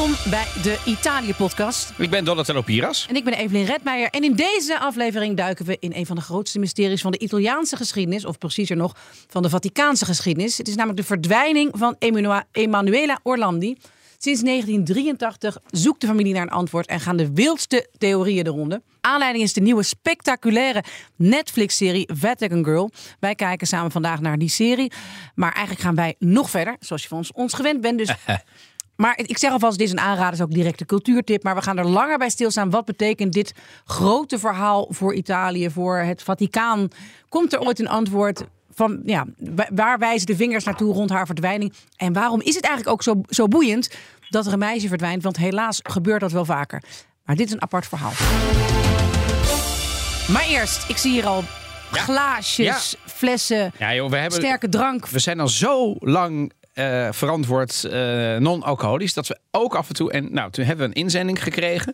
Welkom bij de Italië-podcast. Ik ben Donatello Piras. En ik ben Evelien Redmeijer. En in deze aflevering duiken we in een van de grootste mysteries van de Italiaanse geschiedenis. Of preciezer nog, van de Vaticaanse geschiedenis. Het is namelijk de verdwijning van Emanuela Orlandi. Sinds 1983 zoekt de familie naar een antwoord en gaan de wildste theorieën de ronde. Aanleiding is de nieuwe spectaculaire Netflix-serie Vatican Girl. Wij kijken samen vandaag naar die serie. Maar eigenlijk gaan wij nog verder, zoals je van ons, ons gewend bent. Dus maar ik zeg alvast, dit is een aanrader, is ook direct een cultuurtip. Maar we gaan er langer bij stilstaan. Wat betekent dit grote verhaal voor Italië, voor het Vaticaan? Komt er ooit een antwoord van, ja, wa- waar wijzen de vingers naartoe rond haar verdwijning? En waarom is het eigenlijk ook zo, zo boeiend dat er een meisje verdwijnt? Want helaas gebeurt dat wel vaker. Maar dit is een apart verhaal. Maar eerst, ik zie hier al glaasjes, flessen, Ja, joh, we, hebben, sterke drank. we zijn al zo lang eh, verantwoord eh, non-alcoholisch dat we ook af en toe. En nou, toen hebben we een inzending gekregen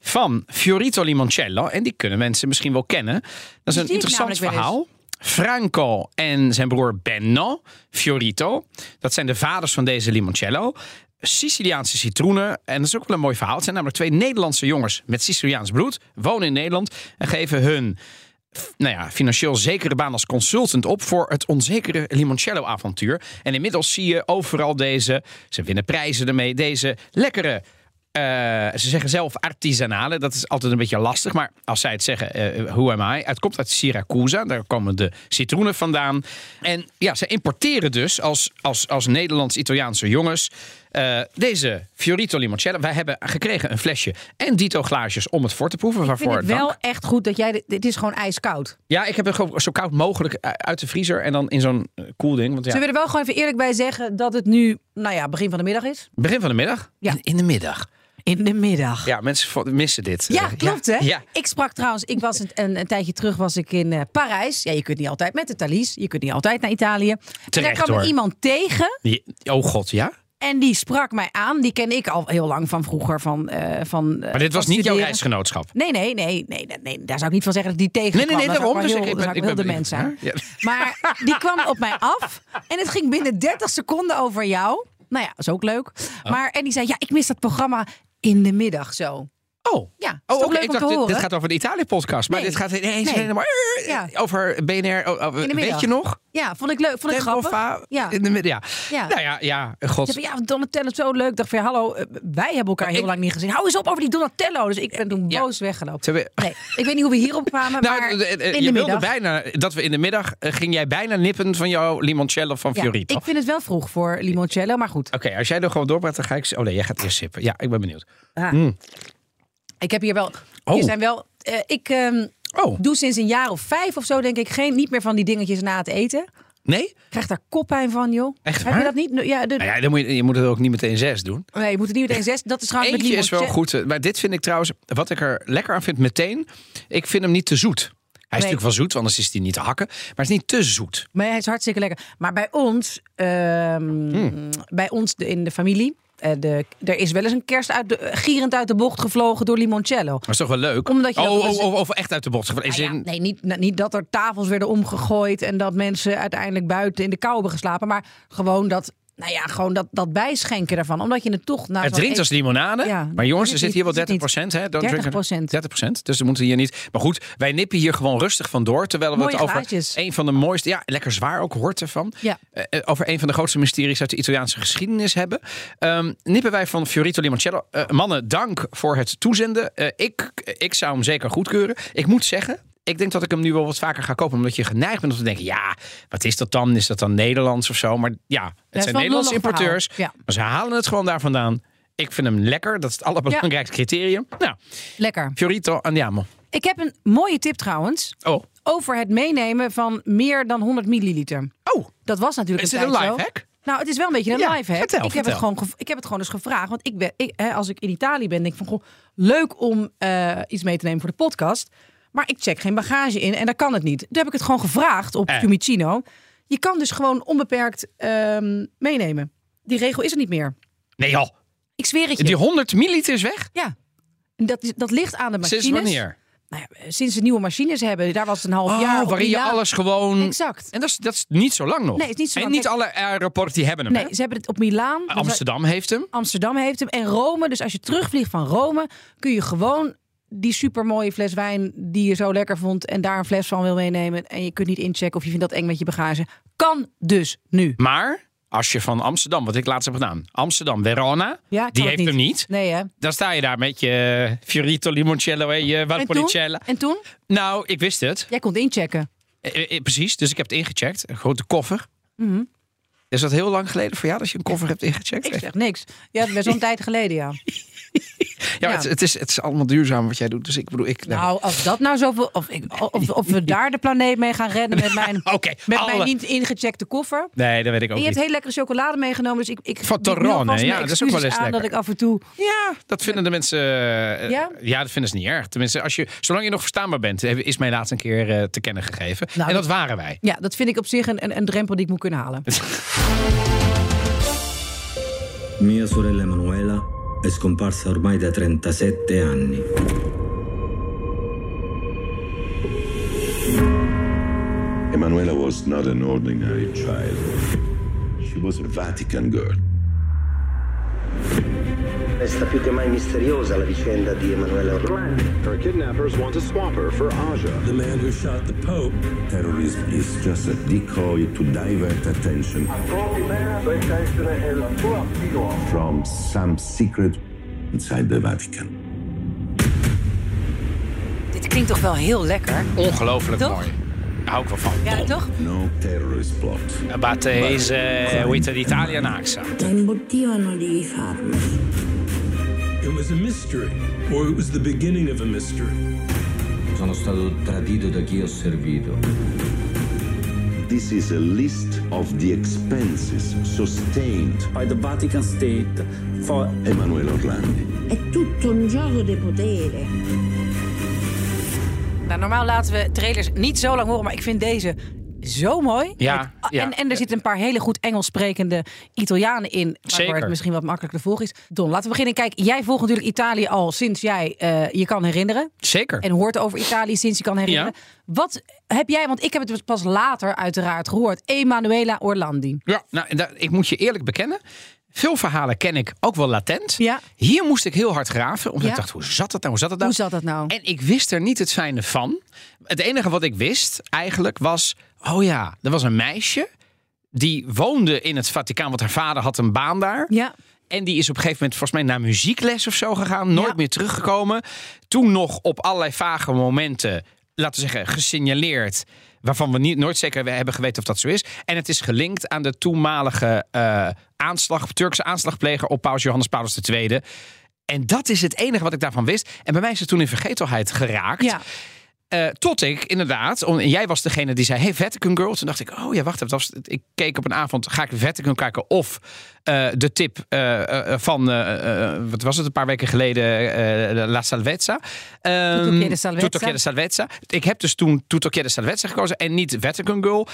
van Fiorito Limoncello. En die kunnen mensen misschien wel kennen. Dat is een interessant verhaal. Franco en zijn broer Benno Fiorito. Dat zijn de vaders van deze limoncello. Siciliaanse citroenen. En dat is ook wel een mooi verhaal. Het zijn namelijk twee Nederlandse jongens met Siciliaans bloed. Wonen in Nederland en geven hun nou ja, financieel zekere baan als consultant op voor het onzekere limoncello-avontuur. En inmiddels zie je overal deze, ze winnen prijzen ermee, deze lekkere. eh, ze zeggen zelf artisanale, dat is altijd een beetje lastig. Maar als zij het zeggen, eh who am I? Het komt uit Siracusa, daar komen de citroenen vandaan. En ja, ze importeren dus als, als, als Nederlands-Italiaanse jongens eh, deze Fiorito Limoncello. Wij hebben gekregen een flesje en dito glaasjes om het voor te proeven. Ik vind Waarvoor het wel dank. echt goed dat jij... dit- Dit is gewoon ijskoud. Ja, ik heb het gewoon zo koud mogelijk eh, uit de vriezer en dan in zo'n eh, koelding. Want ja, Zullen we er wel gewoon even eerlijk bij zeggen dat het nu, nou ja, begin van de middag is? begin van de middag? Ja. In, in de middag. In de middag. Ja, mensen missen dit. Ja, klopt hè? Ja. Ik sprak trouwens, ik was een, een, een tijdje terug was ik in eh, Parijs. Ja, je kunt niet altijd met de Thalys, je kunt niet altijd naar Italië. en daar Terecht, kwam hoor. iemand tegen Je- Oh god, ja? En die sprak mij aan. Die ken ik al heel lang van vroeger van... eh van eh, Maar dit was niet jouw reisgenootschap. Nee, nee, nee, nee, nee, daar zou ik niet van zeggen dat die tegen Nee, nee, nee, daarom. Dus heel, ik- ben- ik ben zijn. benieuwd. Ja. Maar die kwam op mij af en het ging binnen 30 seconden over jou. Nou ja, is ook leuk. Oh. Maar, en die zei, ja, ik mis dat programma in de middag zo. Oh. Ja, Oh, leuk Ik dacht, te dit, horen? dit gaat over de Italië-podcast. Maar Nee. dit gaat ineens Nee. helemaal eh, Ja. over BNR. Oh, oh, weet je nog? Ja, vond ik leuk, vond ik Tempo grappig. Ja. In de middag. Ja. Ja. Nou ja, ja. God. Ja, Donatello, zo leuk. Ik dacht van, ja, hallo, eh, wij hebben elkaar heel ik- lang niet gezien. Hou eens op over die Donatello. Dus ik ben toen boos weggelopen. Nee, ik weet niet hoe we hierop kwamen, Nou, maar je de wilde middag. bijna dat we in de middag eh, ging jij bijna nippen van jouw limoncello van Fiorito. ik vind het wel vroeg voor limoncello, maar goed. Oké, als jij er gewoon doorpraat, dan ga ik. Oh nee, jij gaat eerst sippen. Ja, ik ben benieuwd. Ah. Mm. Ik heb hier wel. Oh. Hier zijn wel. eh, ik ehm, Oh, doe sinds een jaar of vijf of zo, denk ik, geen niet meer van die dingetjes na het eten. nee? Krijg daar koppijn van, joh. Echt Heb je waar? dat niet? Ja, de, Nou ja, dan moet je, je moet het ook niet meteen zes doen. Nee, je moet het niet meteen zes. Dat is trouwens met Eentje is wel goed. eh, Maar dit vind ik trouwens, wat ik er lekker aan vind meteen. Ik vind hem niet te zoet. Hij is Nee. natuurlijk wel zoet, anders is hij niet te hakken. Maar hij is niet te zoet. Maar hij is hartstikke lekker. Maar bij ons, ehm, Hmm. bij ons in de familie, de, er is wel eens een kerst uit de, gierend uit de bocht gevlogen door limoncello. Maar is toch wel leuk? Omdat je oh, oh, oh, of echt uit de bocht. In Nou ja, nee, niet, niet dat er tafels werden omgegooid en dat mensen uiteindelijk buiten in de kou hebben geslapen. Maar gewoon dat, nou ja, gewoon dat, dat bijschenken daarvan. Omdat je het toch... Na het drinkt als eten- limonade. Ja, maar jongens, er zit hier wel het 30 niet. procent. hè? Don't 30%. drink it. 30 procent. Dus we moeten hier niet. Maar goed, wij nippen hier gewoon rustig van door. Terwijl we Mooie het over een van de mooiste. Ja, lekker zwaar ook hoort ervan. Ja. eh, eh, over een van de grootste mysteries uit de Italiaanse geschiedenis hebben. Ehm, nippen wij van Fiorito Limoncello. Eh, mannen, dank voor het toezenden. Ik, ik zou hem zeker goedkeuren. Ik moet zeggen. Ik denk dat ik hem nu wel wat vaker ga kopen. Omdat je geneigd bent om te denken: ja, wat is dat dan? Is dat dan Nederlands of zo? Maar ja, het zijn Nederlandse importeurs. Ja. Maar ze halen het gewoon daar vandaan. Ik vind hem lekker. Dat is het allerbelangrijkste criterium. Nou, Lekker. Fiorito andiamo. Ik heb een mooie tip trouwens. Oh, Over het meenemen van meer dan 100 milliliter. oh Dat was natuurlijk is een dit een lifehack? Nou, het is wel een beetje een Ja, live hack. vertel, ik, heb het gewoon ik heb het gewoon eens gevraagd. Want ik ben, ik, hè, als ik in Italië ben, denk ik van goh, leuk om eh, iets mee te nemen voor de podcast. Maar ik check geen bagage in en dat kan het niet. Toen heb ik het gewoon gevraagd op Eh. Fiumicino. Je kan dus gewoon onbeperkt ehm, meenemen. Die regel is er niet meer. Nee joh, Ik zweer het je. die 100 milliliter is weg? Ja. En Dat, dat ligt aan de machines. Sinds wanneer? Nou ja, sinds ze nieuwe machines hebben. Daar was het een half Oh, jaar. waarin je alles gewoon... Exact. En dat is, dat is niet zo lang nog. Nee, het is niet zo en lang. niet alle aeroporten die hebben hem. Nee, hè? ze hebben het op Milaan. Amsterdam heeft hem. Amsterdam heeft hem en Rome. Dus als je terugvliegt van Rome, kun je gewoon die supermooie fles wijn die je zo lekker vond en daar een fles van wil meenemen en je kunt niet inchecken of je vindt dat eng met je bagage. Kan dus nu. Maar als je van Amsterdam, wat ik laatst heb gedaan, Amsterdam, Verona, Ja, die heeft hem niet. Nee hè? Dan sta je daar met je Fiorito Limoncello en je? Valpolicella. En toen? Nou, ik wist het. Jij kon inchecken. Eh, eh, precies, dus ik heb het ingecheckt. Een grote koffer. Mhm. Is dat heel lang geleden voor jou dat je een koffer hebt ingecheckt? Ik zeg niks. Ja, best wel een tijd geleden ja. ja, ja. Het, het, is, het is allemaal duurzaam wat jij doet. Dus ik bedoel, ik... Nou, als dat nou zoveel... Of, ik, of, of we daar de planeet mee gaan redden met mijn, met alle- mijn niet ingecheckte koffer. Nee, dat weet ik ook En je hebt niet. hele lekkere chocolade meegenomen. Dus ik, ik Van alvast ja, dat is ook wel eens aan dat lekker. ik af en toe... Ja, dat vinden de mensen... eh, Ja? ja? dat vinden ze niet erg. Tenminste, als je, zolang je nog verstaanbaar bent, is mij laatst een keer eh, te kennen gegeven. Nou, en dat waren wij. Ja, dat vind ik op zich een, een, een drempel die ik moet kunnen halen. Mia sorella Emanuela è scomparsa ormai da 37 anni. Emanuela was not an ordinary child. She was a Vatican girl. Resta più che mai misteriosa la vicenda di Emanuela Orlandi. Her kidnappers want to swap her for Aja. The man who shot the Pope. Terrorism is just a decoy to divert attention from some secret inside the Vatican. Dit klinkt toch wel heel lekker? Ongelooflijk Toch? mooi. Hou ik wel van. Ja, toch? No terrorist plot. Battese, hoe heet het, Italië Naxa. La imbottivano di farmaci. It was a mystery, or it was the beginning of a mystery. Sono stato tradito da chi ho servito. This is a list of the expenses sustained By the Vatican State for Emanuela Orlandi. È tutto un gioco di potere. Nou, normaal laten we trailers niet zo lang horen, maar ik vind deze zo mooi. Ja, Met- ja. En, en er zitten een paar hele goed Engels sprekende Italianen in. Waardoor Zeker. het misschien wat makkelijker te volgen is. Don, laten we beginnen. Kijk, jij volgt natuurlijk Italië al sinds jij eh, je kan herinneren. Zeker. En hoort over Italië sinds je kan herinneren. Wat heb jij, want ik heb het pas later uiteraard gehoord. Emanuela Orlandi. Ja, nou, ik moet je eerlijk bekennen. Veel verhalen ken ik ook wel latent. Ja. Hier moest ik heel hard graven. Omdat Ja. ik dacht, hoe zat dat nou? Hoe zat dat nou? Hoe zat dat nou? En ik wist er niet het fijne van. Het enige wat ik wist eigenlijk was... Oh ja, er was een meisje. Die woonde in het Vaticaan. Want haar vader had een baan daar. Ja. En die is op een gegeven moment volgens mij naar muziekles of zo gegaan. Nooit Ja. meer teruggekomen. Toen nog op allerlei vage momenten, laten we zeggen, gesignaleerd. Waarvan we niet, nooit zeker hebben geweten of dat zo is. En het is gelinkt aan de toenmalige eh, aanslag, Turkse aanslagpleger op Paus Johannes Paulus II. En dat is het enige wat ik daarvan wist. En bij mij is het toen in vergetelheid geraakt. Ja. Eh, tot ik inderdaad, om- en jij was degene die zei: Hey, Vatican Girl. Toen dacht ik: Oh ja, wacht even. Dat was, ik keek op een avond, ga ik Vatican kijken of eh, de tip eh, van, wat was het, een paar weken geleden, La Salvezza. Ehm, Tutto chiede salvezza. Ik heb dus toen Tutto chiede salvezza gekozen en niet Vatican Girl.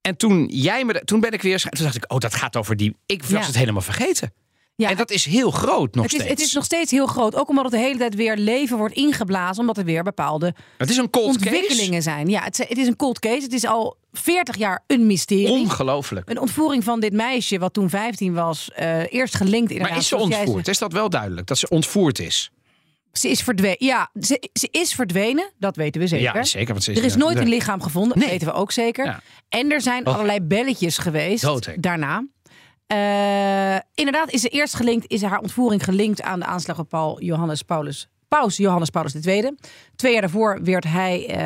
En toen jij me, de- toen ben ik weer, toen dacht ik: Oh, dat gaat over die. Ik was Ja. het helemaal vergeten. Ja. En dat is heel groot nog Het is, steeds. het is nog steeds heel groot. Ook omdat het de hele tijd weer leven wordt ingeblazen. Omdat er weer bepaalde Het is een cold case. ontwikkelingen zijn. Ja, het, het is een cold case. Het is al 40 jaar een mysterie. Ongelooflijk. Een ontvoering van dit meisje, wat toen 15 was, eh, eerst gelinkt inderdaad. Maar is ze ontvoerd? Is dat wel duidelijk? Dat ze ontvoerd is? Ze is verdwenen. Ja, ze, ze is verdwenen. Dat weten we zeker. Ja, zeker. Want ze is, Er is nooit een lichaam gevonden. Nee. weten we ook zeker. Ja. En er zijn Oh. allerlei belletjes geweest daarna. Eh, inderdaad is ze eerst gelinkt, is haar ontvoering gelinkt aan de aanslag op Paul Johannes Paulus. Paus Johannes Paulus II. Twee jaar daarvoor werd, hij, eh,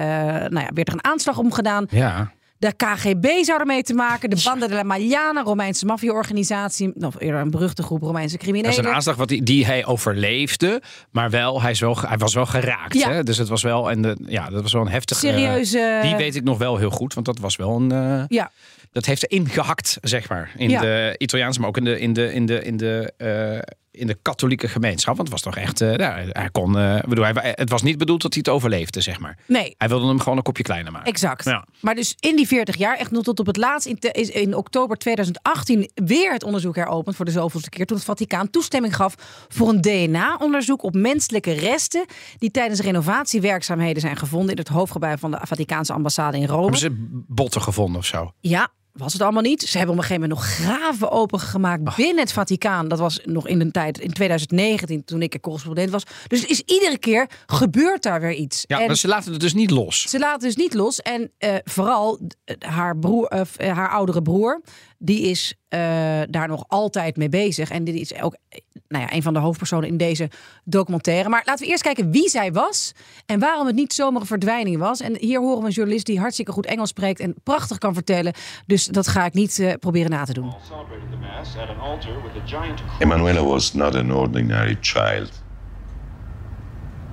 nou ja, werd er een aanslag omgedaan. Ja. De KGB zou ermee te maken. De Banda della Magliana, Romeinse maffia-organisatie. Of eerder een beruchte groep Romeinse Dat is een criminelen. aanslag wat die, die hij overleefde, maar wel hij, is wel, hij was wel geraakt. Ja. Hè? Dus het was wel, en de, ja, dat was wel een heftige. Serieuze- Die weet ik nog wel heel goed, want dat was wel een. eh, Ja, dat heeft er ingehakt, zeg maar. In Ja. de Italiaanse, maar ook in de, in de, in de, in de, eh, in de katholieke gemeenschap. Want het was toch echt. ja, hij kon. eh, bedoel, hij, het was niet bedoeld dat hij het overleefde, zeg maar. nee. Hij wilde hem gewoon een kopje kleiner maken. Exact. Ja. Maar dus in die 40 jaar, echt nog tot op het laatst, in, te- in oktober 2018 weer het onderzoek heropend voor de zoveelste keer. Toen het Vaticaan toestemming gaf voor een DNA-onderzoek op menselijke resten. die tijdens renovatiewerkzaamheden zijn gevonden in het hoofdgebouw van de Vaticaanse ambassade in Rome. Hebben ze botten gevonden of zo? Ja, was het allemaal niet. Ze hebben op een gegeven moment nog graven opengemaakt binnen het Vaticaan. Dat was nog in een tijd, in 2019, toen ik er correspondent was. Dus het is iedere keer gebeurt daar weer iets. Ja, En- maar ze laten het dus niet los. ze laat dus niet los. En eh, vooral eh, haar, broer, eh, haar oudere broer, die is daar nog altijd mee bezig. En dit is ook nou ja, een van de hoofdpersonen in deze documentaire. Maar laten we eerst kijken wie zij was en waarom het niet zomaar een verdwijning was. En hier horen we een journalist die hartstikke goed Engels spreekt en prachtig kan vertellen. Dus dat ga ik niet eh, proberen na te doen. Emanuela was not an ordinary child.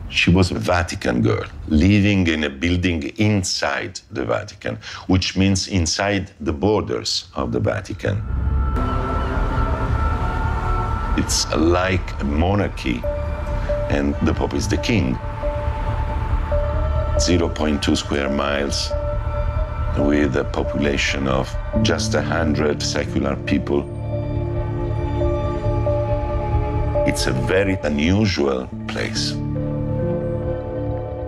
She was a Vatican girl living in a building inside the Vatican, which means inside the borders of the Vatican. It's like a monarchy, and the Pope is the king. 0.2 square miles with a population of just 100 secular people. It's a very unusual place.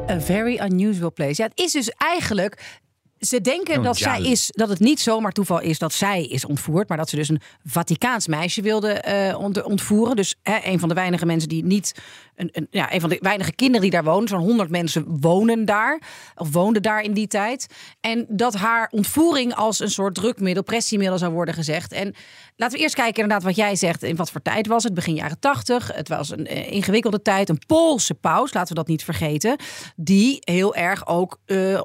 A very unusual place. Ja, het is dus eigenlijk. Ze denken Oh, dat, zij is, dat het niet zomaar toeval is dat zij is ontvoerd. Maar dat ze dus een Vaticaans meisje wilde eh, ont- ontvoeren. Dus hè, een van de weinige mensen die niet. Een, een, ja, een van de weinige kinderen die daar wonen. Zo'n 100 mensen wonen daar. Of woonden daar in die tijd. En dat haar ontvoering als een soort drukmiddel, pressiemiddel zou worden gezegd. En laten we eerst kijken inderdaad wat jij zegt. In wat voor tijd was het? Begin jaren 80. Het was een eh, ingewikkelde tijd. Een Poolse paus, laten we dat niet vergeten. Die heel erg ook. eh,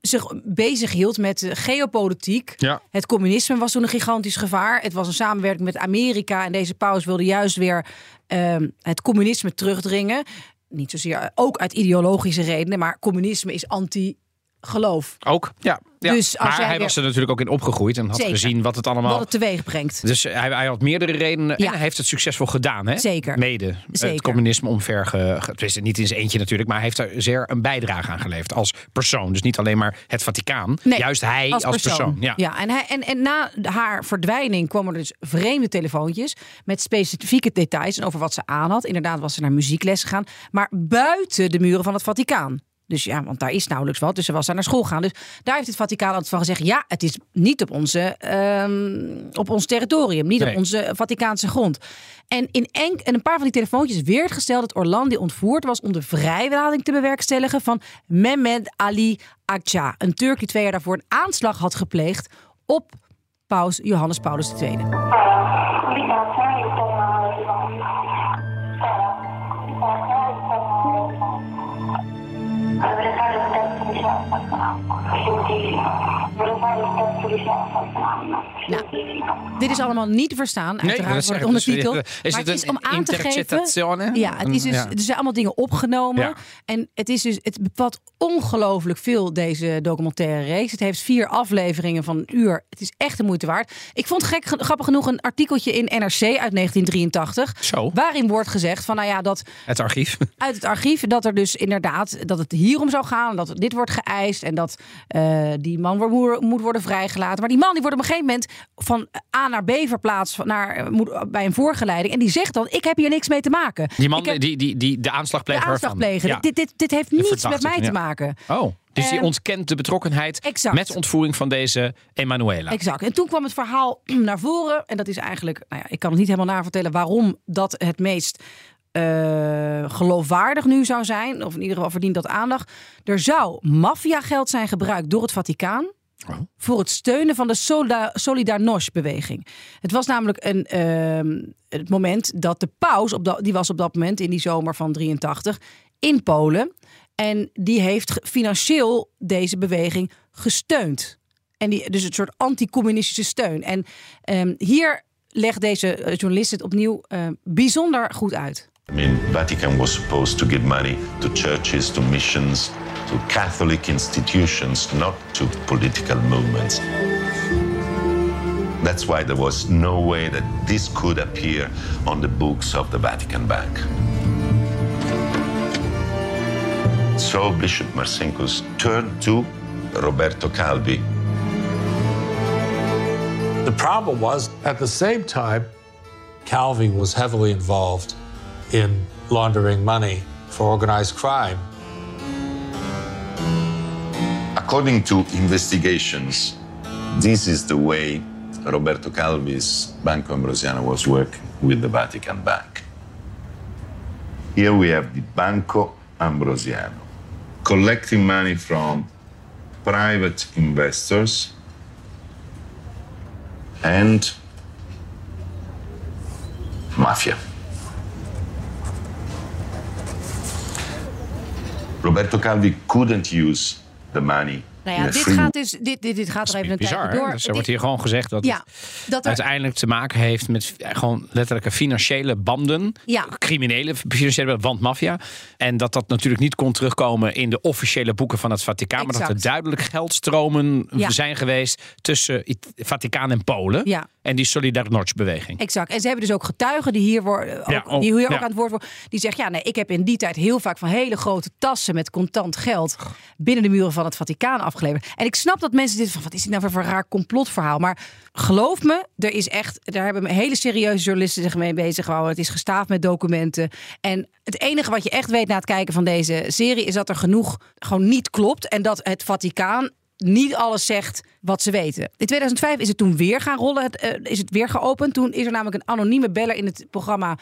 zich bezig hield met geopolitiek. Ja. Het communisme was toen een gigantisch gevaar. Het was een samenwerking met Amerika. En deze paus wilde juist weer ehm, het communisme terugdringen. Niet zozeer ook uit ideologische redenen, maar communisme is anti-geloof. Ook, ja. ja. Dus als maar jij hij weer- was er natuurlijk ook in opgegroeid en had Zeker. gezien wat het allemaal... Wat het teweeg brengt. Dus hij, hij had meerdere redenen Ja. en hij heeft het succesvol gedaan. Hè? Zeker. Mede. Zeker. Het communisme omver. Ge, niet in zijn eentje natuurlijk, maar hij heeft er zeer een bijdrage aan geleverd als persoon. Dus niet alleen maar het Vaticaan. Nee, Juist hij als, persoon. Ja. en, hij, en, en na haar verdwijning kwamen er dus vreemde telefoontjes met specifieke details en over wat ze aan had. Inderdaad was ze naar muziekles gegaan, maar buiten de muren van het Vaticaan. Dus ja, want daar is nauwelijks wat. Dus ze was daar naar school gegaan. Dus daar heeft het Vaticaan altijd van gezegd: ja, het is niet op, onze, ehm, op ons territorium, niet Nee. op onze Vaticaanse grond. En in enk, en een paar van die telefoontjes werd gesteld dat Orlandi ontvoerd was om de vrijlading te bewerkstelligen van Mehmed Ali Akça, een Turk die twee jaar daarvoor een aanslag had gepleegd op paus Johannes Paulus II. Вырывали так, что лежал под нами. Nou, dit is allemaal niet te verstaan. Nee, Uiteraard is wordt ondertiteld. maar het het is om aan te geven. Ja, het is dus, Ja. er zijn allemaal dingen opgenomen. Ja. En het, is dus, het bevat ongelooflijk veel, deze documentaire reeks. Het heeft vier afleveringen van een uur. Het is echt de moeite waard. Ik vond gek, grappig genoeg een artikeltje in NRC uit 1983. Zo. Waarin wordt gezegd van, nou ja, dat Het archief. uit het archief dat er dus inderdaad dat het hierom zou gaan, dat dit wordt geëist en dat eh, die man moet worden vrijgelaten. Maar die man die wordt op een gegeven moment van A naar B verplaatst naar, eh, moet, bij een voorgeleiding en die zegt dan: ik heb hier niks mee te maken. Die man heb die, die, die de aanslagpleger de aanslag ervan. plegen. Ja. Dit, dit, dit heeft niets met mij te maken. Oh, dus die Eh, ontkent de betrokkenheid exact. met ontvoering van deze Emanuela. Exact. En toen kwam het verhaal naar voren. En dat is eigenlijk, nou ja, ik kan het niet helemaal navertellen waarom dat het meest eh, geloofwaardig nu zou zijn. Of in ieder geval verdient dat aandacht. Er zou maffiageld zijn gebruikt door het Vaticaan. Oh. Voor het steunen van de Solda- Solidarność-beweging. Het was namelijk een, ehm, het moment dat de paus, op dat, die was op dat moment in die zomer van 83 in Polen. En die heeft financieel deze beweging gesteund. En die, dus een soort anticommunistische steun. En ehm, hier legt deze eh, journalist het opnieuw eh, bijzonder goed uit. I mean, Vatican was supposed to give money to churches, to missions, to Catholic institutions, not to political movements. That's why there was no way that this could appear on the books of the Vatican Bank. So Bishop Marcinkus turned to Roberto Calvi. The problem was, at the same time, Calvi was heavily involved in laundering money for organized crime. According to investigations, this is the way Roberto Calvi's Banco Ambrosiano was working with the Vatican Bank. Here we have the Banco Ambrosiano collecting money from private investors and mafia. Roberto Calvi couldn't use the money. Nou ja, dit free gaat dus dit, dit, dit gaat er even een Bizar, door. Dus er Dit- wordt hier gewoon gezegd dat ja, het dat er, uiteindelijk te maken heeft met gewoon letterlijke financiële banden. Ja. Criminele financiële banden, want maffia. En dat dat natuurlijk niet kon terugkomen in de officiële boeken van het Vaticaan. Maar dat er duidelijk geldstromen Ja. zijn geweest tussen het Vaticaan en Polen. Ja. En die Solidarność-beweging. Exact. En ze hebben dus ook getuigen die hier, worden, ook, Ja, oh, die hier ook ja. aan het woord worden. Die zeggen, ja, nee, ik heb in die tijd heel vaak van hele grote tassen met contant geld binnen de muren van het Vaticaan afgeleverd. En ik snap dat mensen dit van, wat is dit nou voor een raar complotverhaal? Maar geloof me, er is echt, daar hebben hele serieuze journalisten zich mee bezig gehouden. Het is gestaafd met documenten. En het enige wat je echt weet na het kijken van deze serie is dat er genoeg gewoon niet klopt. En dat het Vaticaan niet alles zegt wat ze weten. In 2005 is het toen weer gaan rollen, het, eh, is het weer geopend. Toen is er namelijk een anonieme beller in het programma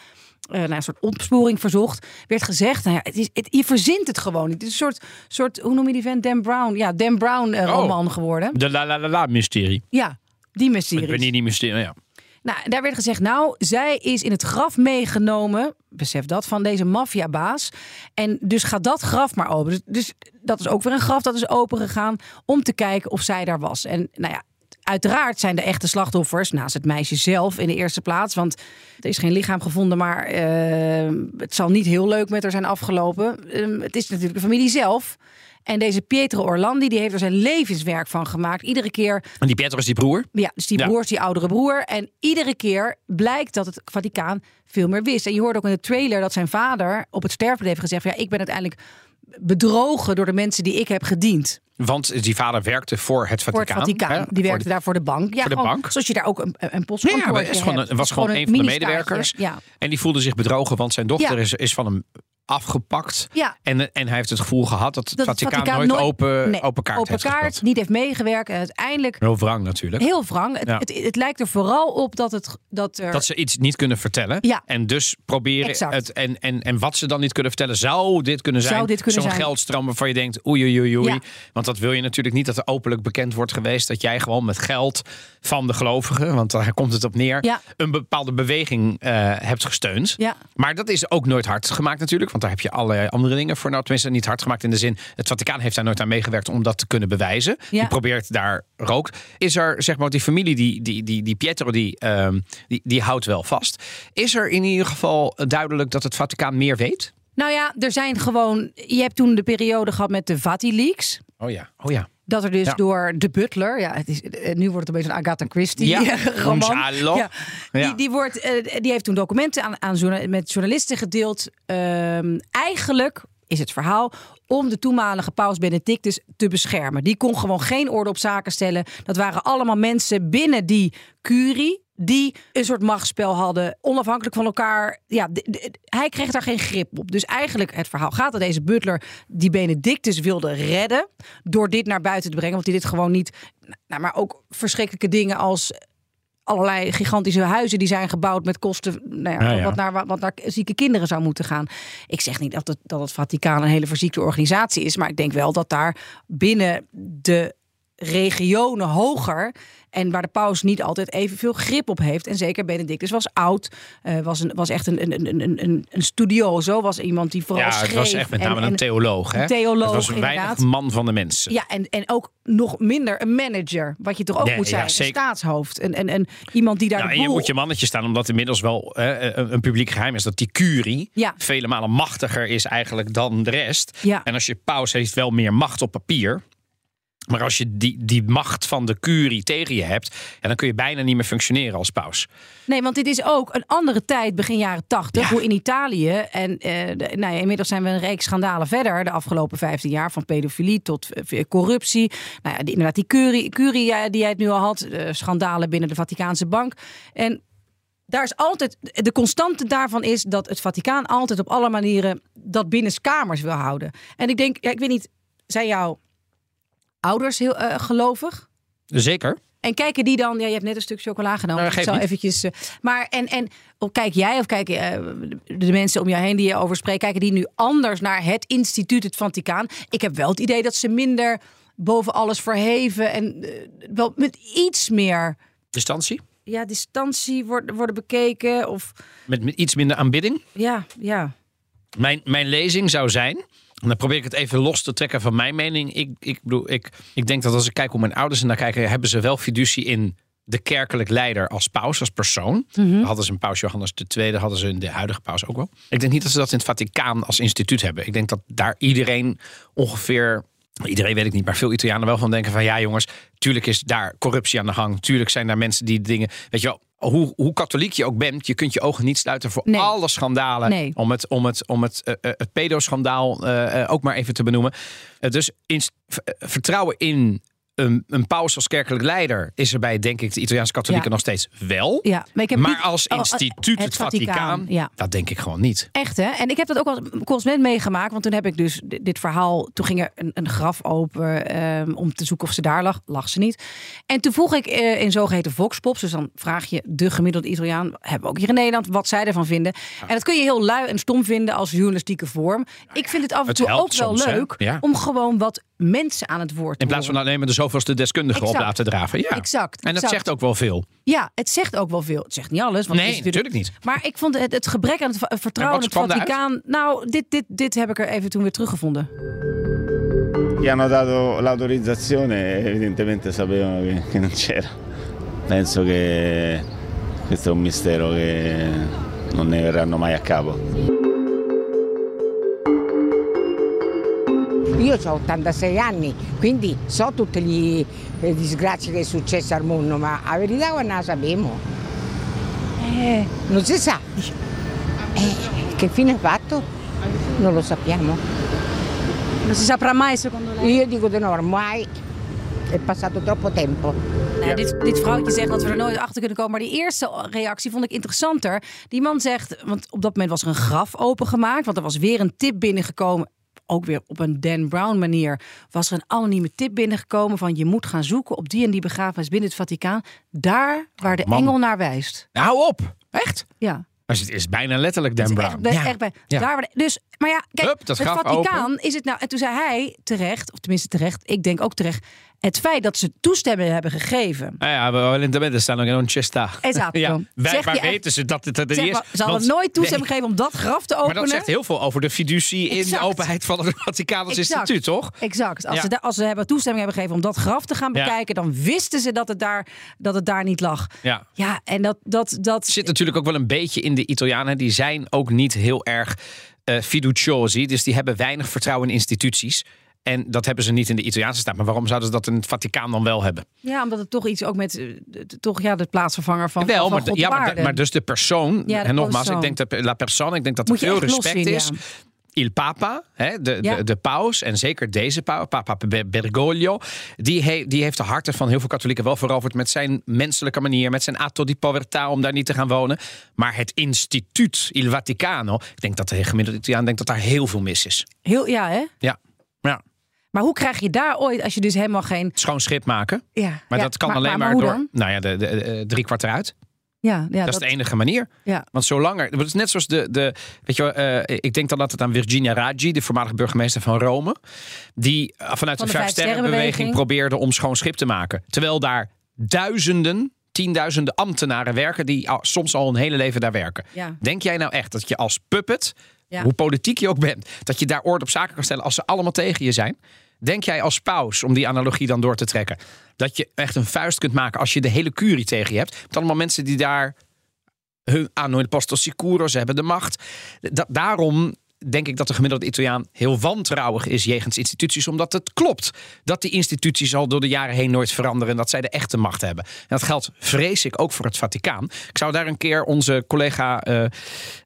eh naar een soort opsporing verzocht. Werd gezegd, nou ja, het is, het, je verzint het gewoon. Het is een soort, soort, hoe noem je die vent? Dan Brown. Ja, Dan Brown eh, Oh. roman geworden. De la la la la mysterie. Ja, die Ik mysterie. ben niet die mysterie. Ja. Nou, daar werd gezegd, nou, zij is in het graf meegenomen, besef dat, van deze maffiabaas. En dus gaat dat graf maar open. Dus, dus dat is ook weer een graf dat is open gegaan om te kijken of zij daar was. En nou ja, uiteraard zijn de echte slachtoffers, naast het meisje zelf in de eerste plaats. Want er is geen lichaam gevonden, maar eh, het zal niet heel leuk met haar zijn afgelopen. Ehm, het is natuurlijk de familie zelf. En deze Pietro Orlandi, die heeft er zijn levenswerk van gemaakt. Iedere keer En die Pietro is die broer. ja, dus die Ja. broer is die oudere broer. En iedere keer blijkt dat het Vaticaan veel meer wist. En je hoort ook in de trailer dat zijn vader op het sterfbed heeft gezegd... ja, ik ben uiteindelijk bedrogen door de mensen die ik heb gediend. Want die vader werkte voor het Voor Vaticaan. het Vaticaan. hè? die Voor werkte de- daar voor de bank. Ja, voor de gewoon bank. Zoals je daar ook een, een Ja, postkantoor maar het is gewoon, een- was gewoon een van de medewerkers. Ja. En die voelde zich bedrogen, want zijn dochter Ja. is, is van hem afgepakt. Ja. En, en hij heeft het gevoel gehad dat Dat het Vaticaan, nooit, open, nee, open kaart open heeft kaart, gespeeld. niet heeft meegewerkt. En uiteindelijk Heel wrang natuurlijk. heel wrang. Het, Ja. het, het lijkt er vooral op dat, het, dat er... Dat ze iets niet kunnen vertellen. Ja. En dus proberen Exact. het. En, en, en wat ze dan niet kunnen vertellen, zou dit kunnen zijn. Zou dit kunnen Zo'n zijn. geldstroom waarvan je denkt, oei, oei, oei, oei. Ja. Want dat wil je natuurlijk niet dat er openlijk bekend wordt geweest dat jij gewoon met geld van de gelovigen, want daar komt het op neer, een bepaalde beweging eh, hebt gesteund. Ja. Maar dat is ook nooit hard gemaakt natuurlijk, want daar heb je allerlei andere dingen voor. Nou, tenminste niet hard gemaakt in de zin, het Vaticaan heeft daar nooit aan meegewerkt om dat te kunnen bewijzen. Ja. Die probeert daar rook. Is er, zeg maar, die familie, die, die, die, die Pietro, die, ehm, die, die houdt wel vast. Is er in ieder geval duidelijk dat het Vaticaan meer weet? Nou ja, er zijn gewoon... Je hebt toen de periode gehad met de Vati-leaks. Oh ja, oh ja. Dat er dus Ja. door de butler, ja, het is, eh, nu wordt het een beetje een Agatha Christie Ja, roman. Ja. Die, die, wordt, eh, die heeft toen documenten aan, aan met journalisten gedeeld. Ehm, eigenlijk is het verhaal om de toenmalige paus Benedictus te beschermen. Die kon gewoon geen orde op zaken stellen. Dat waren allemaal mensen binnen die curie die een soort machtsspel hadden, onafhankelijk van elkaar. Ja, hij kreeg daar geen grip op. Dus eigenlijk het verhaal gaat dat deze butler die Benedictus wilde redden door dit naar buiten te brengen, want die dit gewoon niet. Nou, maar ook verschrikkelijke dingen als allerlei gigantische huizen die zijn gebouwd met kosten nou ja, Ja, ja. Wat, naar, wat naar zieke kinderen zou moeten gaan. Ik zeg niet dat het, dat het Vaticaan een hele verziekte organisatie is, maar ik denk wel dat daar binnen de regionen hoger. En waar de paus niet altijd evenveel grip op heeft. En zeker Benedictus was oud. eh, was, een, was echt een, een, een, een- een, een studioso. Was iemand die vooral Ja, schreef. het was echt met name en- een theoloog. Hè? Een theoloog, Het was een weinig man van de mensen. Ja, en, en ook nog minder een manager. Wat je toch ook Nee, moet zijn. een staatshoofd. En, en, en iemand die daar Nou, en je moet je mannetje staan, omdat inmiddels wel hè, een, een publiek geheim is dat die curie Ja. vele malen machtiger is eigenlijk dan de rest. Ja. En als je paus heeft wel meer macht op papier. Maar als je die, die macht van de curie tegen je hebt, ja, dan kun je bijna niet meer functioneren als paus. Nee, want dit is ook een andere tijd, begin jaren tachtig, Ja. hoe in Italië. En eh, nou ja, inmiddels zijn we een reeks schandalen verder de afgelopen 15 jaar. Van pedofilie tot eh, corruptie. Nou ja, die, inderdaad, die curie, curie die jij het nu al had. eh, schandalen binnen de Vaticaanse bank. En daar is altijd, de constante daarvan is dat het Vaticaan altijd op alle manieren dat binnenskamers wil houden. En ik denk, ja, ik weet niet, zijn jouw ouders heel eh, gelovig? Zeker. En kijken die dan, ja, je hebt net een stuk chocola genomen. Nou, ik zal niet. eventjes. eh, maar en, en of kijk jij of kijken eh, de mensen om jou heen die je over spreekt, kijken die nu anders naar het instituut, het Vaticaan? Ik heb wel het idee dat ze minder boven alles verheven en wel met iets meer Distantie. ja, distantie worden, worden bekeken. Of Met, met iets minder aanbidding. ja, ja. Mijn, mijn lezing zou zijn. En dan probeer ik het even los te trekken van mijn mening. Ik, ik, bedoel, ik, ik denk dat als ik kijk hoe mijn ouders er naar kijken, hebben ze wel fiducie in de kerkelijk leider als paus, als persoon. Hadden ze een paus Johannes II, hadden ze in de huidige paus ook wel. Ik denk niet dat ze dat in het Vaticaan als instituut hebben. Ik denk dat daar iedereen ongeveer. Iedereen weet ik niet, maar veel Italianen wel van denken van ja jongens, tuurlijk is daar corruptie aan de gang. Tuurlijk zijn daar mensen die dingen, weet je wel, hoe, hoe katholiek je ook bent, je kunt je ogen niet sluiten voor Nee. alle schandalen. Nee. Om het, om het, om het, eh, eh, het pedoschandaal eh, ook maar even te benoemen. Dus in, vertrouwen in een, een paus als kerkelijk leider is er bij, denk ik, de Italiaanse katholieken Ja. nog steeds wel. ja. Maar, ik heb Maar niet- als oh, instituut, het, Vaticaan, ja. dat denk ik gewoon niet. Echt hè? En ik heb dat ook als correspondent meegemaakt. Want toen heb ik dus dit, dit verhaal. Toen ging er een, een graf open ehm, om te zoeken of ze daar lag. Lag ze niet. En toen vroeg ik eh, in zogeheten voxpops. Dus dan vraag je de gemiddelde Italiaan. Hebben we ook hier in Nederland. Wat zij ervan vinden. En dat kun je heel lui en stom vinden als journalistieke vorm. ik vind het af en toe ook wel soms, leuk. Om gewoon wat mensen aan het woord te In plaats van alleen maar de zoveelste deskundige op Exact. laten draven. Ja. Exact, En dat exact. zegt ook wel veel. Ja, het zegt ook wel veel. Het zegt niet alles. Want het Nee, is natuurlijk niet. Maar ik vond het, het gebrek aan het vertrouwen in het Vaticaan. Nou, dit, dit, dit heb ik er even toen weer teruggevonden. Gli hanno dato l'autorizzazione evidentemente sapevano che, che non c'era. Penso che questo è un mistero che non ne verranno mai a capo. Io ho 86 anni, quindi so tutte le le disgrazie che è successo al mondo, ma la verità quando la sappiamo? Eh, non si sa. Eh, che fine ha fatto? Non lo sappiamo. Non si saprà mai secondo lei? Io dico di no, ormai è passato troppo tempo. Nou, dit, dit vrouwtje zegt dat we er nooit achter kunnen komen. Maar die eerste reactie vond ik interessanter. Die man zegt, want op dat moment was er een graf opengemaakt. Want er was weer een tip binnengekomen. Ook weer op een Dan Brown manier. Was er een anonieme tip binnengekomen van je moet gaan zoeken op die en die begrafenis binnen het Vaticaan. Daar waar de man. engel naar wijst. Nou, hou op. Echt? Ja. Maar het is bijna letterlijk Dan Brown. Echt bij, Ja. echt bij, Ja. daar waar de- dus, maar ja, kijk, Hup, het Vaticaan is het nou. En toen zei hij terecht, of tenminste terecht, ik denk ook terecht. Het feit dat ze toestemming hebben gegeven. Nou ja, we evidentemente staan nog in un sta. Esatto. Ja, wij, Zeg waar je echt- weten ze dat het er is? maar, ze hadden nooit toestemming gegeven om dat graf te Maar openen. dat zegt heel veel over de fiducie in de Exact. openheid van het Vaticaans Exact. instituut, toch? Exact. Als, Ja. ze, als ze hebben toestemming hebben gegeven om dat graf te gaan Ja. bekijken, dan wisten ze dat het daar, dat het daar niet lag. Ja. Ja, en dat. dat, dat zit natuurlijk ook wel een beetje in de Italianen. Die zijn ook niet heel erg eh fiduciosi. Dus die hebben weinig vertrouwen in instituties. En dat hebben ze niet in de Italiaanse staat. Maar waarom zouden ze dat in het Vaticaan dan wel hebben? ja, omdat het toch iets ook met. eh, de- de- toch ja, de plaatsvervanger van. wel, van maar, op ja, maar, dus de persoon. Ja, de en nogmaals, persoon. ik denk dat la persona, ik denk dat er veel respect is. ja. Il Papa, hè, de, Ja. de, de paus, en zeker deze paus, Papa Ber- Bergoglio, die, he- die heeft de harten van heel veel katholieken wel veroverd met zijn menselijke manier, met zijn atto di povertà om daar niet te gaan wonen. Maar het instituut, Il Vaticano, ik denk dat de gemiddelde Italiaan denkt dat daar heel veel mis is. Heel, ja, hè? Ja, ja. Maar hoe krijg je daar ooit, als je dus helemaal geen. schoon schip maken. Ja, Maar ja, dat kan maar- alleen maar- door dan? nou ja, de, de, de- drie kwart eruit. Ja, ja, dat, is de enige manier. Ja. Want zolang er. Het is net zoals de. de weet je, eh, ik denk dan altijd aan Virginia Raggi, de voormalige burgemeester van Rome. Die eh, vanuit Van de de Vijf Sterrenbeweging probeerde om schoon schip te maken. Terwijl daar duizenden, tienduizenden ambtenaren werken die al- soms al een hele leven daar werken. Ja. Denk jij nou echt dat je als puppet, hoe politiek je ook bent, dat je daar oord op zaken kan stellen als ze allemaal tegen je zijn? Denk jij als paus, om die analogie dan door te trekken, dat je echt een vuist kunt maken als je de hele curie tegen je hebt? Met allemaal mensen die daar hun aan hun sicuro, ze hebben de macht. Da- daarom denk ik dat de gemiddelde Italiaan heel wantrouwig is jegens instituties, omdat het klopt dat die instituties al door de jaren heen nooit veranderen en dat zij de echte macht hebben. En dat geldt, vrees ik, ook voor het Vaticaan. Ik zou daar een keer onze collega eh, eh,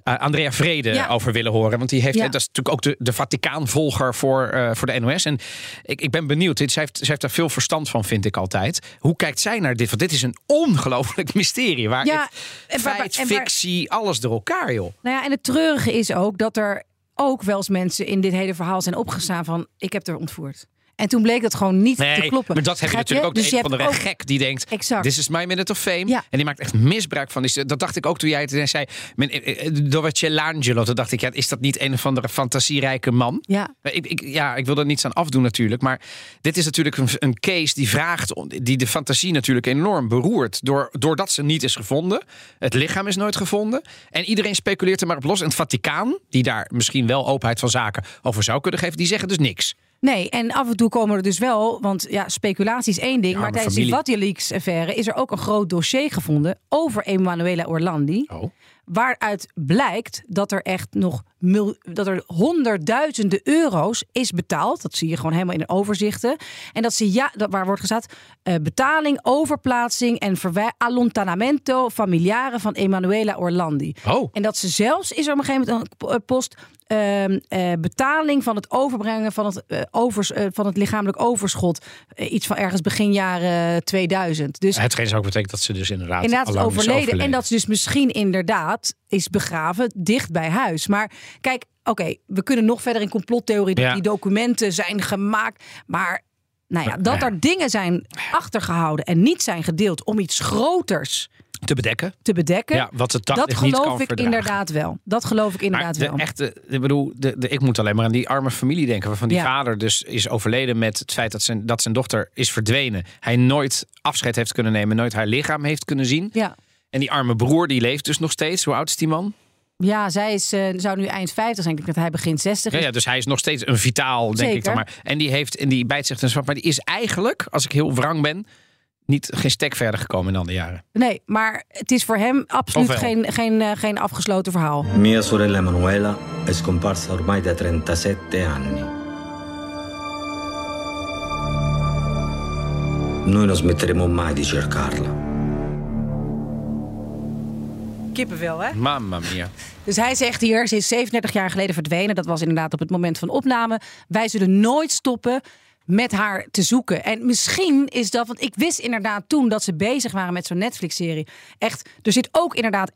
Andrea Vrede Ja. over willen horen, want die heeft, Ja. dat is natuurlijk ook de, de Vaticaan-volger voor, eh, voor de NOS. En ik, ik ben benieuwd, dit, zij, heeft, zij heeft daar veel verstand van, vind ik altijd. Hoe kijkt zij naar dit? Want dit is een ongelooflijk mysterie. Waar Ja, het en feit, en fictie, alles door elkaar, joh. Nou ja, en het treurige is ook dat er ook wel eens mensen in dit hele verhaal zijn opgestaan van ik heb er ontvoerd. En toen bleek dat gewoon niet te kloppen. maar dat heb je natuurlijk ook Dus een van de ook- gek die denkt, Exact. this is my minute of fame. Ja. En die maakt echt misbruik van. die- Dat dacht ik ook toen jij het zei, men- eh, eh, Dovecellangelo. Toen dacht ik, ja, is dat niet een of andere fantasierijke man? Ja. Ik, ik, ja, ik wil er niets aan afdoen natuurlijk. Maar dit is natuurlijk een, een case die vraagt, die de fantasie natuurlijk enorm beroert. Door, doordat ze niet is gevonden. Het lichaam is nooit gevonden. En iedereen speculeert er maar op los. En het Vaticaan, die daar misschien wel openheid van zaken over zou kunnen geven, die zeggen dus niks. Nee, en af en toe komen er dus wel, want ja, speculatie is één ding, maar tijdens die WikiLeaks-affaire is er ook een groot dossier gevonden over Emanuela Orlandi. Oh. Waaruit blijkt dat er echt nog mil, dat er honderdduizenden euro's is betaald. Dat zie je gewoon helemaal in de overzichten. En dat ze ja, dat, waar wordt gezegd, eh, betaling, overplaatsing en allontanamento familiare van Emanuela Orlandi. Oh. En dat ze zelfs is er op een gegeven moment een eh, post ehm, eh, betaling van het overbrengen van het, overs, eh, van het lichamelijk overschot. Iets van ergens begin jaren 2000. Dus Hetgeen zou ook betekenen dat ze dus inderdaad, inderdaad is overleden. En dat ze dus misschien inderdaad is begraven dicht bij huis. Maar kijk, oké, we kunnen nog verder in complottheorie. dat Ja. Die documenten zijn gemaakt. Maar nou ja, dat er dingen zijn achtergehouden en niet zijn gedeeld om iets groters te bedekken. te bedekken. Ja, wat het dat daglicht niet geloof kan ik verdragen. inderdaad wel. Dat geloof ik inderdaad maar de wel. echte, ik bedoel, de, de, ik moet alleen maar aan die arme familie denken. Waarvan die Ja. vader dus is overleden met het feit dat zijn, dat zijn dochter is verdwenen. Hij nooit afscheid heeft kunnen nemen, nooit haar lichaam heeft kunnen zien. Ja. En die arme broer, die leeft dus nog steeds. Hoe oud is die man? Ja, zij is, eh, zou nu eind 50 zijn. Ik denk dat hij begin 60 Ja, is. ja, dus hij is nog steeds een vitaal, denk ik dan maar. En die, heeft, en die bijt zich ten zwart. Maar die is eigenlijk, als ik heel wrang ben, niet, geen stek verder gekomen in andere jaren. Nee, maar het is voor hem absoluut geen, geen, eh, geen afgesloten verhaal. Mia sorella Emanuela è scomparsa ormai da 37 anni. Noi non smetteremo mai di cercarla. Kippenvel, hè? Mamma mia. Dus hij zegt hier, ze is 37 jaar geleden verdwenen. Dat was inderdaad op het moment van opname. Wij zullen nooit stoppen met haar te zoeken. En misschien is dat, want ik wist inderdaad toen dat ze bezig waren met zo'n Netflix-serie. Echt, er zit ook inderdaad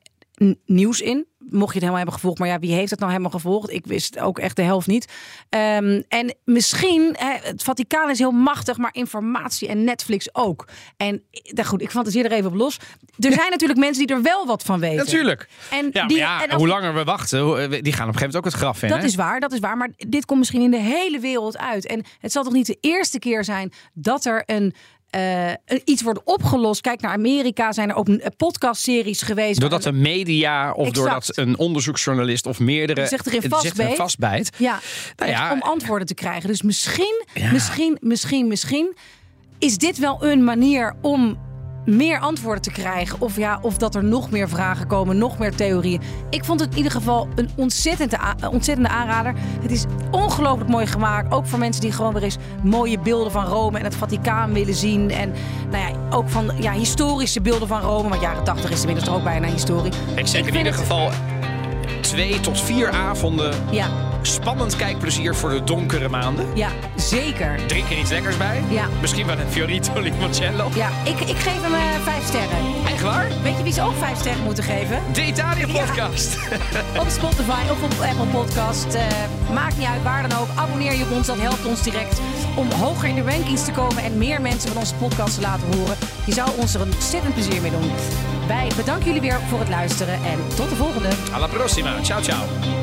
nieuws in. Mocht je het helemaal hebben gevolgd. Maar ja, wie heeft het nou helemaal gevolgd? Ik wist ook echt de helft niet. Ehm, en misschien, het Vaticaan is heel machtig, maar informatie en Netflix ook. En nou goed, ik fantaseer er even op los. Er zijn natuurlijk mensen die er wel wat van weten. Natuurlijk. En Ja, die, ja, en als- hoe langer we wachten, eh, die gaan op een gegeven moment ook het graf in. dat hè? is waar, dat is waar. Maar dit komt misschien in de hele wereld uit. En het zal toch niet de eerste keer zijn dat er een. Een- iets wordt opgelost. Kijk naar Amerika, zijn er ook podcastseries geweest. Doordat de media of Exact. doordat een onderzoeksjournalist of meerdere zich erin zich vastbeet. vastbijt. Ja, Nou ja, om antwoorden te krijgen. Dus misschien, misschien, misschien, misschien is dit wel een manier om meer antwoorden te krijgen. Of, ja, of dat er nog meer vragen komen, nog meer theorieën. Ik vond het in ieder geval een ontzettende, ontzettende aanrader. Het is ongelooflijk mooi gemaakt. Ook voor mensen die gewoon weer eens mooie beelden van Rome en het Vaticaan willen zien. En nou ja, ook van ja, historische beelden van Rome. Want jaren 80 is inmiddels ook bijna historie. Ik zeg in ieder het- geval twee tot vier avonden Ja, spannend kijkplezier voor de donkere maanden. ja, zeker. Drink er iets lekkers bij. Ja. Misschien wel een Fiorito Limoncello. Ja, ik, ik geef hem eh, vijf sterren. Echt waar? Weet je wie ze ook vijf sterren moeten geven? De Italië podcast. Op Spotify of op Apple Podcast. Eh, maakt niet uit waar dan ook. Abonneer je op ons, dat helpt ons direct om hoger in de rankings te komen en meer mensen van onze podcast te laten horen. Je zou ons er een ontzettend plezier mee doen. Wij bedanken jullie weer voor het luisteren en tot de volgende. Alla prossima. Ciao, ciao.